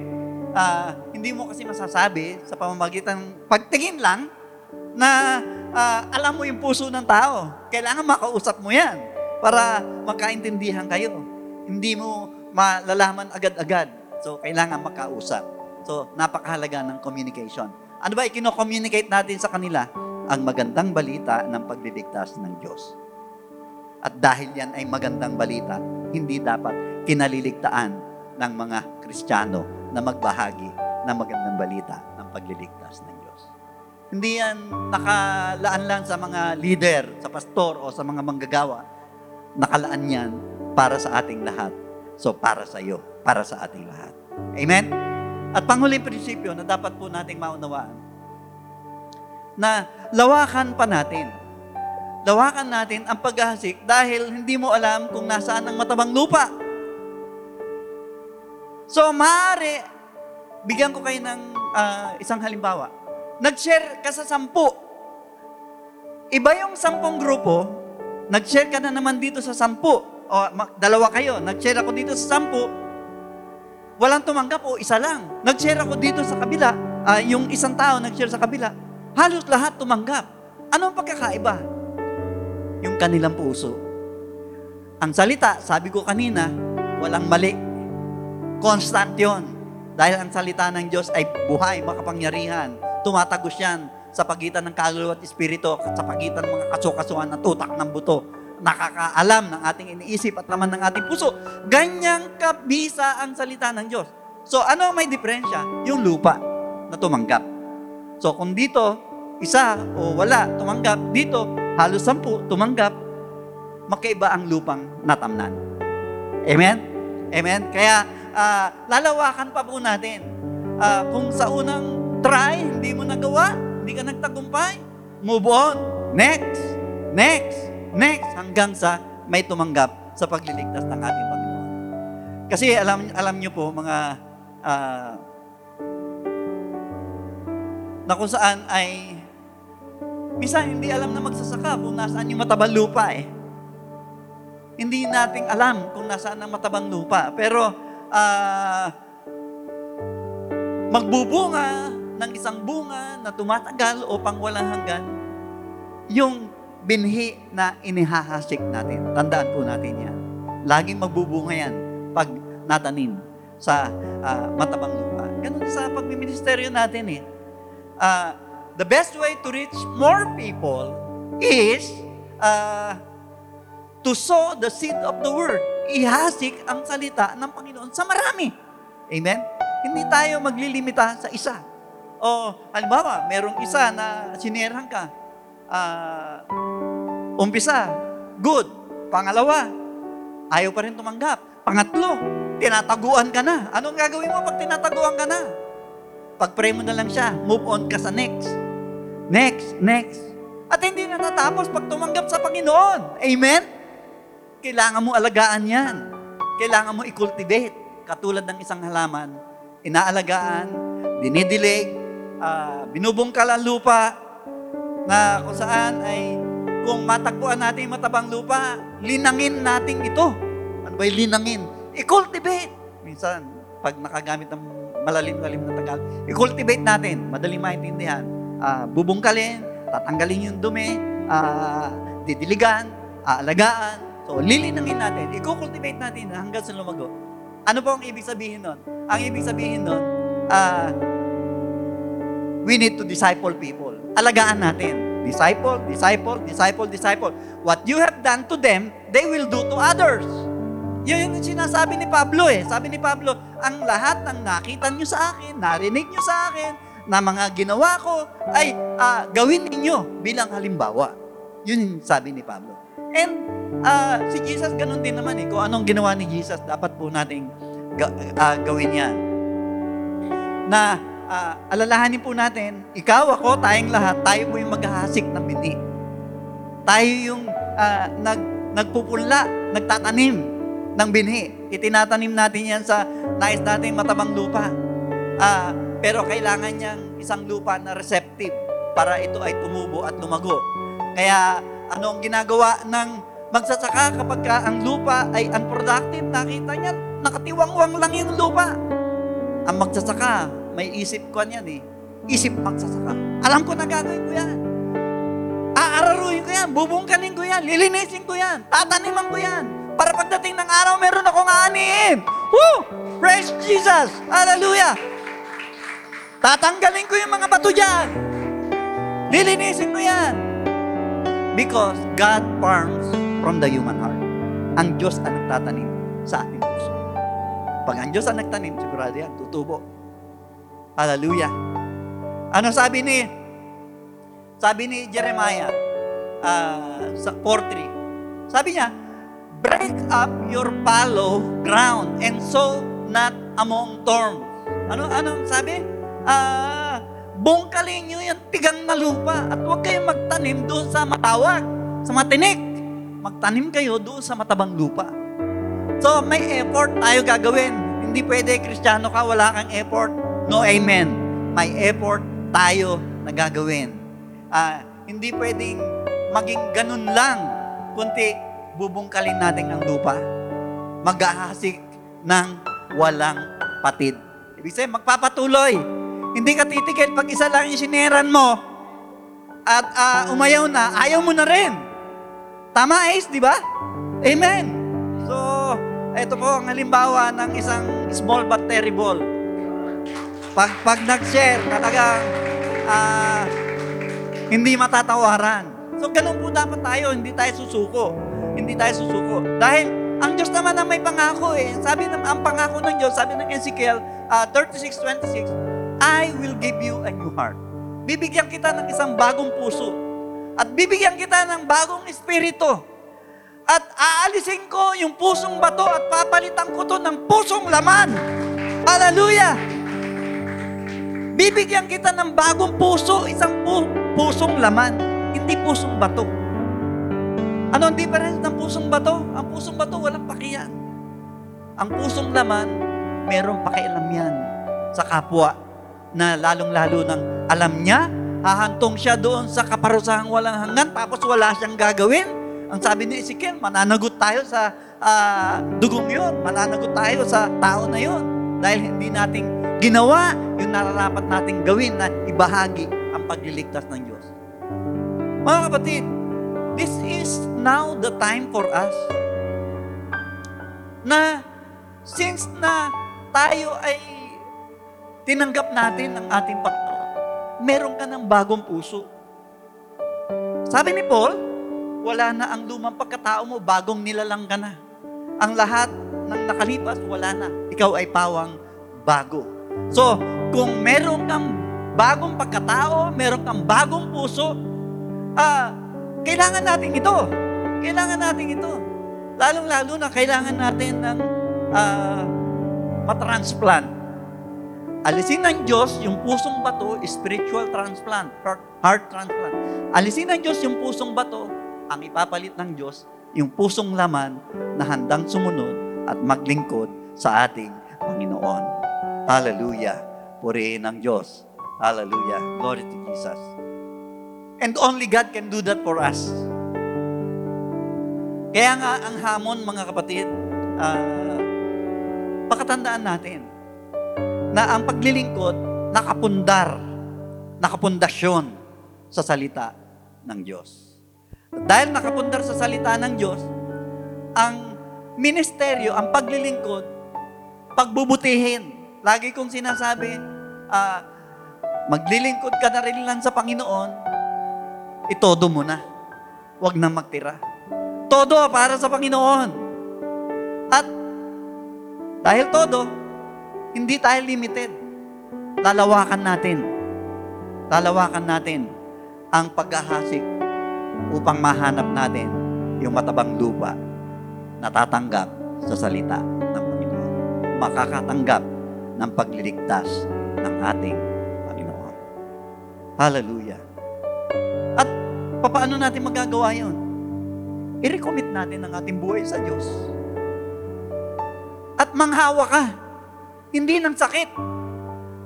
Ah, hindi mo kasi masasabi sa pamamagitan ng pagtingin lang na ah, alam mo yung puso ng tao. Kailangan makausap mo yan para magkaintindihan kayo. Hindi mo malalaman agad-agad. So, kailangan makausap. So, napakahalaga ng communication. Ano ba ikino-communicate natin sa kanila? Ang magandang balita ng pagliligtas ng Diyos. At dahil yan ay magandang balita, hindi dapat kinaliligtaan ng mga Kristiyano na magbahagi ng magandang balita ng pagliligtas ng Diyos. Hindi yan nakalaan lang sa mga leader, sa pastor o sa mga manggagawa. Nakalaan yan para sa ating lahat. So, para sa iyo, para sa ating lahat. Amen? At panghuling prinsipyo na dapat po nating maunawaan, na lawakan pa natin. Lawakan natin ang paghahasik dahil hindi mo alam kung nasaan ang matabang lupa. So, maaari, bigyan ko kayo ng ah, isang halimbawa. Nag-share ka sa sampu. Iba yung sampung grupo, nag-share ka na naman dito sa sampu. O, dalawa kayo, nag-share ako dito sa sampu. Walang tumanggap o isa lang. Nag-share ako dito sa kabila. ah, yung isang tao nag-share sa kabila. Halos lahat tumanggap. Ano ang pagkakaiba? Yung kanilang puso. Ang salita, sabi ko kanina, walang mali. Constant yon. Dahil ang salita ng Diyos ay buhay, makapangyarihan. Tumatagos yan sa pagitan ng kaluluwa at espiritu, sa pagitan ng mga kasukasuan at utak ng buto. Nakakaalam ng ating iniisip at laman ng ating puso. Ganyang kabisa ang salita ng Diyos. So ano may diferensya? Yung lupa na tumanggap. So kung dito, isa o wala, tumanggap. Dito, halos sampu, tumanggap. Magkaiba ang lupang natamnan. Amen? Amen? Kaya, ah, lalawakan pa po natin. Ah, kung sa unang try, hindi mo nagawa, hindi ka nagtagumpay, move on. Next, next, next, hanggang sa may tumanggap sa pagliligtas ng ating Panginoon. Kasi alam, alam niyo po, mga ah, na kung saan ay minsan hindi alam na magsasaka kung nasaan yung matabang lupa eh. Hindi nating alam kung nasaan ang matabang lupa. Pero ah, magbubunga ng isang bunga na tumatagal o pang walang hanggan yung binhi na inihahasik natin. Tandaan po natin yan. Laging magbubunga yan pag natanim sa ah, matabang lupa. Ganun sa pagmiministeryo natin eh. Ah, the best way to reach more people is ah, to sow the seed of the word. Ihasik ang salita ng Panginoon sa marami. Amen? Hindi tayo maglilimita sa isa. O halimbawa, merong isa na sinerhan ka. Ah, umpisa, good. Pangalawa, ayaw pa rin tumanggap. Pangatlo, tinataguan ka na. Anong gagawin mo pag tinataguan ka na? Pag-pray mo na lang siya, move on ka sa next. Next, next. At hindi na natapos pag tumanggap sa Panginoon. Amen? Kailangan mo alagaan yan. Kailangan mo i-cultivate. Katulad ng isang halaman, inaalagaan, dinidilig, ah, binubungkal ang lupa, na kung saan ay kung matagpuan natin matabang lupa, linangin natin ito. Ano ba yung linangin? I-cultivate. Minsan, pag nakagamit ng malalim-lalim na tagal, i-cultivate natin. Madaling maintindihan. Ah, bubungkalin, tatanggalin yung dumi, ah, didiligan, aalagaan. So, lilinangin natin. I-cultivate natin hanggang sa lumago. Ano po ang ibig sabihin nun? Ang ibig sabihin nun, ah, we need to disciple people. Alagaan natin. Disciple, disciple, disciple, disciple. What you have done to them, they will do to others. Yun yung sinasabi ni Pablo eh. Sabi ni Pablo, ang lahat ng nakita nyo sa akin, narinig nyo sa akin, na mga ginawa ko, ay ah, gawin ninyo bilang halimbawa. Yun yung sabi ni Pablo. And ah, si Jesus ganun din naman eh. Kung anong ginawa ni Jesus, dapat po nating ga- ah, gawin yan na ah, alalahanin po natin, ikaw, ako, tayong lahat, tayo po yung maghahasik ng binhi. Tayo yung ah, nag, nagpupunla, nagtatanim ng binhi. Itinatanim natin yan sa nais nating matabang lupa. Ah, pero kailangan niyang isang lupa na receptive para ito ay tumubo at lumago. Kaya ano ang ginagawa ng magsasaka kapag ka ang lupa ay unproductive? Nakita niya, nakatiwangwang lang yung lupa. Ang magsasaka, may isip ko yan eh. Isip magsasaka. Alam ko na gagawin ko yan. Aararuhin ko yan, bubungkanin ko yan, lilinisin ko yan, tataniman ko yan. Para pagdating ng araw, meron akong aanihin. Woo! Praise Jesus! Hallelujah! Tatanggalin ko yung mga bato dyan. Lilinisin ko yan. Because God farms from the human heart. Ang Diyos ang nagtatanim sa ating puso. Pag ang Diyos ang nagtanim, sigurado yan, tutubo. Hallelujah. Ano sabi ni sabi ni Jeremiah ah, sa 4.3, sabi niya, break up your fallow ground and sow not among thorns. Ano, ano sabi? Ah, bungkalin nyo yung tigang na lupa at huwag kayong magtanim doon sa matawag, sa matinik. Magtanim kayo doon sa matabang lupa. So, may effort tayo gagawin. Hindi pwede, kristyano ka, wala kang effort. No, amen. May effort tayo na gagawin. Ah, hindi pwedeng maging ganun lang, kundi bubungkalin natin ang lupa. Maghahasik ng walang patid. Ibig sabihin, magpapatuloy. Hindi ka titigil pag isa lang yung sineran mo at ah, umayaw na, ayaw mo na rin. Tama, Ace, di ba? Amen. So, ito po ang halimbawa ng isang small but terrible. Pag, pag nag-share, talagang ah, hindi matatawaran. So, ganun po dapat tayo, hindi tayo susuko. Hindi tayo susuko. Dahil, ang Diyos naman ang may pangako eh. Sabi ng, ang pangako ng Diyos, sabi ng Ezekiel ah, 36.26, I will give you a new heart. Bibigyan kita ng isang bagong puso. At bibigyan kita ng bagong espiritu. At aalisin ko yung pusong bato at papalitan ko to ng pusong laman. Hallelujah! Bibigyan kita ng bagong puso, isang pu- pusong laman, hindi pusong bato. Ano ang difference ng pusong bato? Ang pusong bato, walang pakiyan. Ang pusong laman, merong pakialam yan sa kapwa na lalong-lalo ng alam niya, hahantong siya doon sa kaparusahang walang hanggan, tapos wala siyang gagawin. Ang sabi ni Ezekiel, mananagot tayo sa ah, dugong yun, mananagot tayo sa tao na yun. Dahil hindi nating ginawa yung nararapat nating gawin na ibahagi ang pagliligtas ng Diyos. Mga kapatid, this is now the time for us na since na tayo ay tinanggap natin ng ating Panginoon, meron ka ng bagong puso. Sabi ni Paul, wala na ang lumang pagkatao mo, bagong nilalang ka na. Ang lahat ng nakalipas, wala na. Ikaw ay pawang bago. So, kung meron kang bagong pagkatao, meron kang bagong puso, ah, kailangan natin ito. Kailangan natin ito. Lalong-lalo na kailangan natin ng ah, matransplant. Alisin ng Diyos yung pusong bato, spiritual transplant, heart, transplant. Alisin ng Diyos yung pusong bato, ang ipapalit ng Diyos, yung pusong laman na handang sumunod at maglingkod sa ating Panginoon. Hallelujah. Purihin ng Diyos. Hallelujah. Glory to Jesus. And only God can do that for us. Kaya nga ang hamon, mga kapatid, ah, pakatandaan natin na ang paglilingkod nakapundar, nakapundasyon sa salita ng Diyos. Dahil nakapundar sa salita ng Diyos, ang ministeryo, ang paglilingkod, pagbubutihin. Lagi kong sinasabi, ah, maglilingkod ka na rin lang sa Panginoon, itodo mo na. Huwag na magtira. Todo para sa Panginoon. At dahil todo, hindi tayo limited. Lalawakan natin. Lalawakan natin ang paghahasik upang mahanap natin yung matabang lupa na tatanggap sa salita ng Panginoon. Makakatanggap ng pagliligtas ng ating Panginoon. Hallelujah. At paano natin magagawa yun? I-recommit natin ang ating buhay sa Diyos. At manghawa ka. Hindi ng sakit.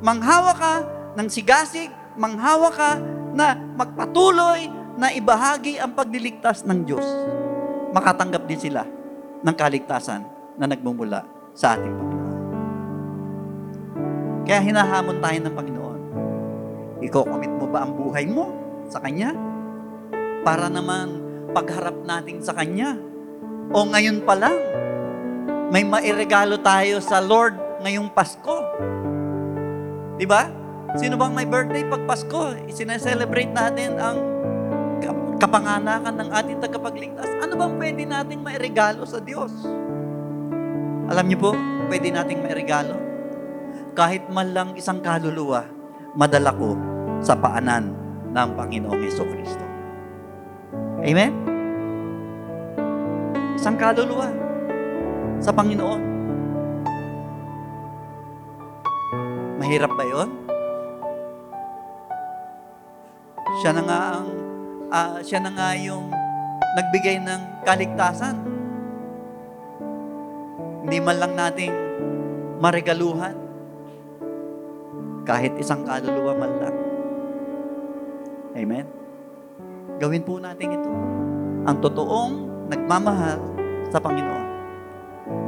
Manghawa ka ng sigasig. Manghawa ka na magpatuloy na ibahagi ang pagliligtas ng Diyos. Makatanggap din sila ng kaligtasan na nagmumula sa ating Panginoon. Kaya hinahamon tayo ng Panginoon. Iko-commit mo ba ang buhay mo sa Kanya? Para naman pagharap natin sa Kanya. O ngayon pa lang, may mairegalo tayo sa Lord ngayong Pasko. Di ba? Sino bang may birthday pag Pasko? Isineselebrate natin ang kap- kapanganakan ng ating tagapagligtas. Ano bang pwede nating mairegalo sa Diyos? Alam niyo po, pwede nating mairegalo. Kahit man lang isang kaluluwa, madala ko sa paanan ng Panginoong Yeso Kristo. Amen? Isang kaluluwa sa Panginoon. Mahirap ba yon? Siya na nga ang ah, siya na nga yung nagbigay ng kaligtasan. Hindi man lang nating maregaluhan kahit isang kaluluwa man lang. Amen? Gawin po natin ito. Ang totoong nagmamahal sa Panginoon.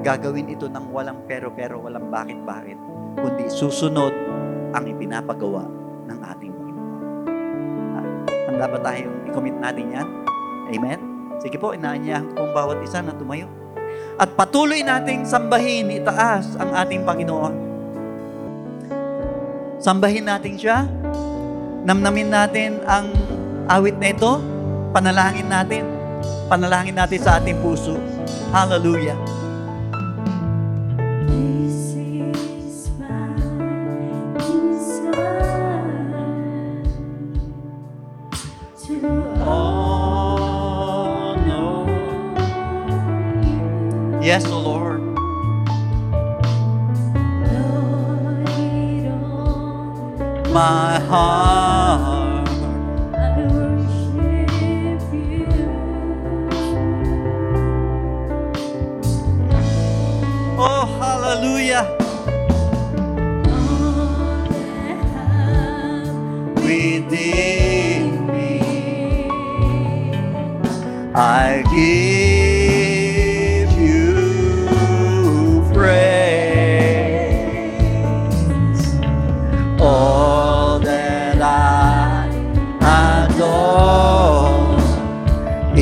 Gagawin ito ng walang pero-pero, walang bakit-bakit, kundi susunod ang ipinapagawa ng ating Panginoon. Ah, Handa ba tayong i-commit natin yan? Amen? Sige po, inaanyahan ko pong bawat isa na tumayo. At patuloy nating sambahin, itaas ang ating Panginoon. Sambahin natin siya. Namnamin natin ang awit na ito. Panalangin natin. Panalangin natin sa ating puso. Hallelujah.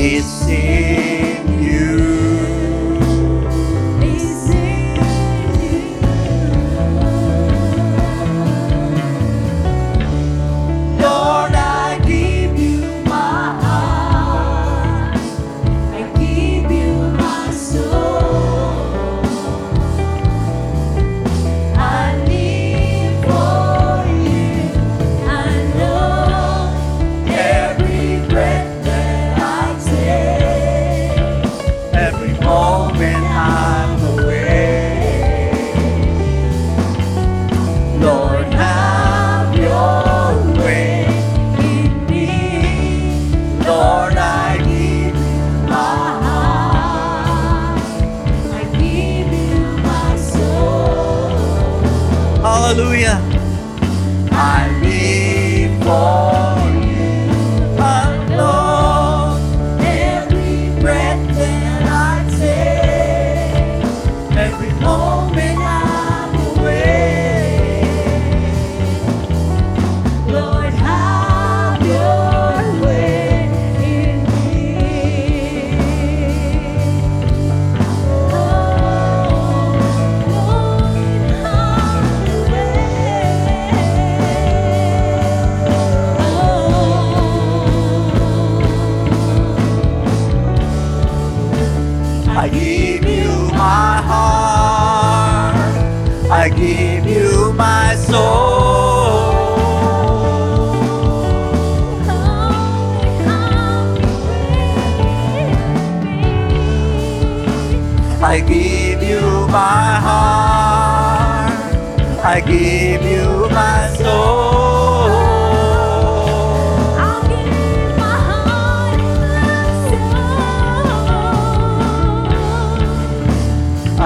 Is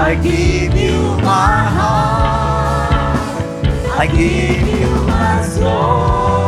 I give you my heart. I give you my soul.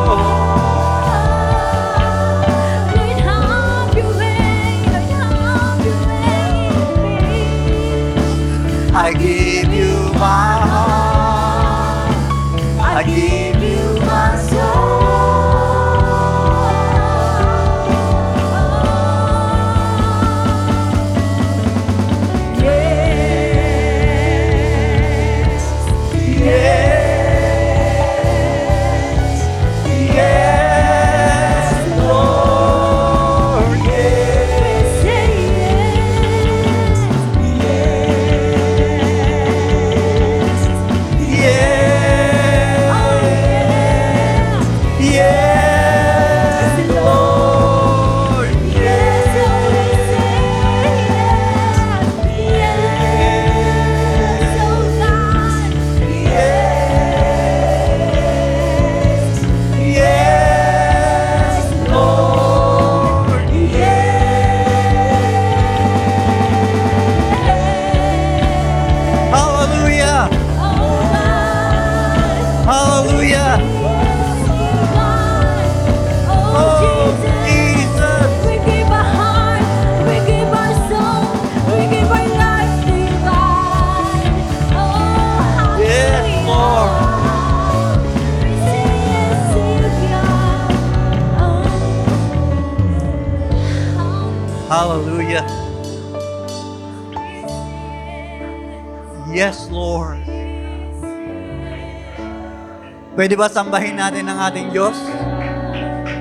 Pwede ba sambahin natin ang ating Diyos?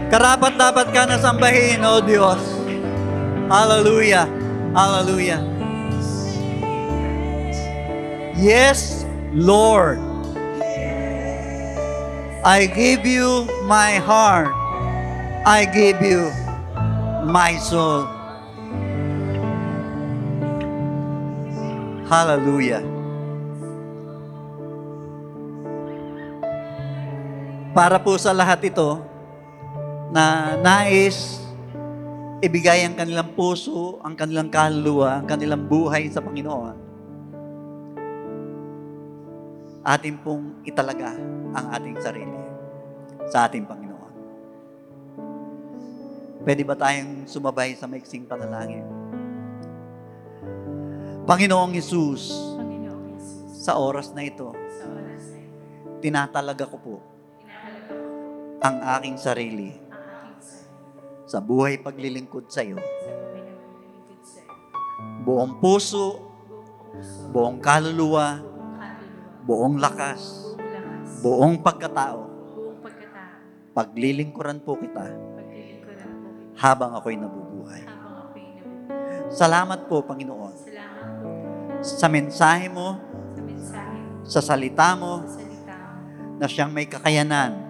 Karapat dapat ka na sambahin, O Diyos. Hallelujah. Hallelujah. Yes, Lord. I give you my heart. I give you my soul. Hallelujah. Para po sa lahat ito na nais ibigay ang kanilang puso, ang kanilang kaluluwa, ang kanilang buhay sa Panginoon, atin pong italaga ang ating sarili sa ating Panginoon. Pwede ba tayong sumabay sa maiksing panalangin? Panginoong Yesus, Panginoong Yesus, sa oras na ito, sa oras na ito, tinatalaga ko po ang aking sarili sa buhay paglilingkod sa iyo. Buong puso, Buong kaluluwa, buong lakas, buong pagkatao. Paglilingkuran po kita habang ako'y nabubuhay. Salamat po, Panginoon, sa mensahe mo, sa salita mo, na siyang may kakayanan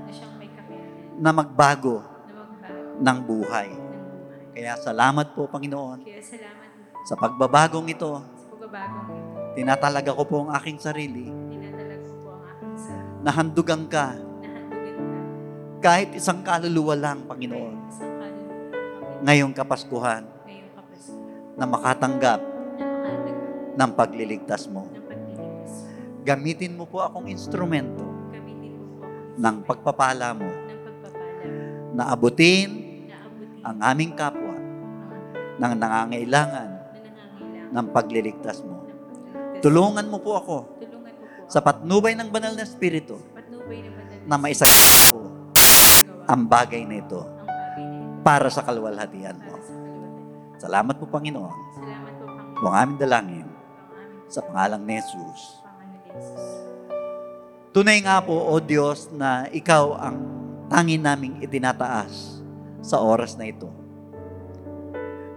na magbago na magbago ng buhay. Kaya salamat po, Panginoon, Kaya salamat po sa pagbabagong ito. sa pagbabagong ito. Tinatalaga ko po ang aking sarili Tinatalag ko po ang aking sarili. na handugan ka Nahandugan ka. kahit isang kaluluwa lang, Panginoon, Isang kaluluwa. ngayong Kapaskuhan Ngayong na makatanggap Na makatanggap ng pagliligtas mo. ng pagliligtas. Gamitin mo po akong instrumento Gamitin mo po ng pagpapala mo na abutin ang aming kapwa ng nangangailangan na nangangailangan. ng pagliligtas mo. Tulungan mo po ako sa patnubay ng banal na Espiritu na maisagawa ko ang bagay na ito para sa kalwalhatian mo. Salamat po, Panginoon, kung aming dalangin sa pangalang ni Jesus. Tunay nga po, O Diyos, na Ikaw ang tangin naming itinataas sa oras na ito.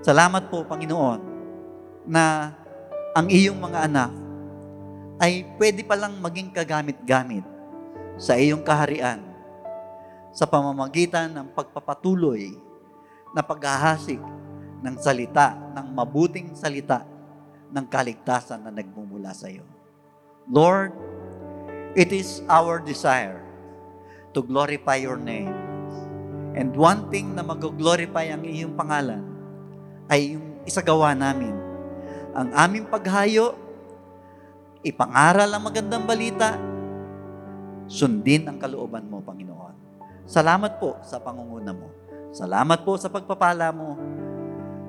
Salamat po, Panginoon, na ang iyong mga anak ay pwede palang maging kagamit-gamit sa iyong kaharian sa pamamagitan ng pagpapatuloy na paghahasik ng salita, ng mabuting salita ng kaligtasan na nagmumula sa iyo. Lord, It is our desire to glorify your name. And one thing na mag-glorify ang iyong pangalan ay yung isagawa namin. Ang aming paghayo, ipangaral ang magandang balita, sundin ang kalooban mo, Panginoon. Salamat po sa pangunguna mo. Salamat po sa pagpapala mo.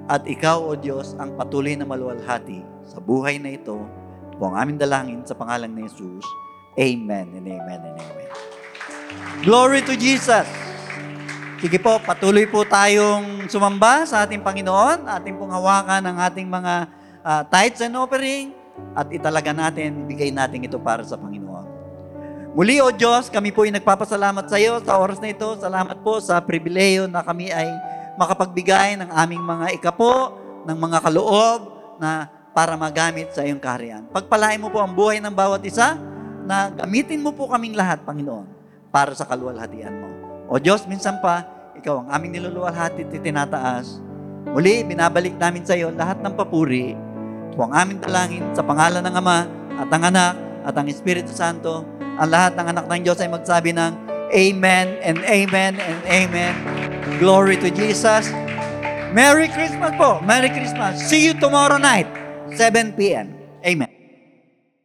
At ikaw, O Diyos, ang patuloy na maluwalhati sa buhay na ito. Ito po ang aming dalangin sa pangalan ni Jesus. Amen and amen and amen. Glory to Jesus! Sige po, patuloy po tayong sumamba sa ating Panginoon, ating pong hawakan ang ating mga ah, tithes and offering, at italaga natin, bigay natin ito para sa Panginoon. Muli, O Diyos, kami po ay nagpapasalamat sa iyo sa oras na ito. Salamat po sa pribileyo na kami ay makapagbigay ng aming mga ikapo, ng mga kaloob na para magamit sa iyong kaharian. Pagpalain mo po ang buhay ng bawat isa na gamitin mo po kaming lahat, Panginoon, para sa kaluwalhatian mo. O Diyos, minsan pa, ikaw ang aming niluluwalhati at tinataas. Muli, binabalik namin sa iyo lahat ng papuri. Ito ang aming dalangin sa pangalan ng Ama at ang Anak at ang Espiritu Santo. Ang lahat ng anak ng Diyos ay magsabi ng Amen and Amen and Amen. Glory to Jesus. Merry Christmas po. Merry Christmas. See you tomorrow night, 7 p.m. Amen.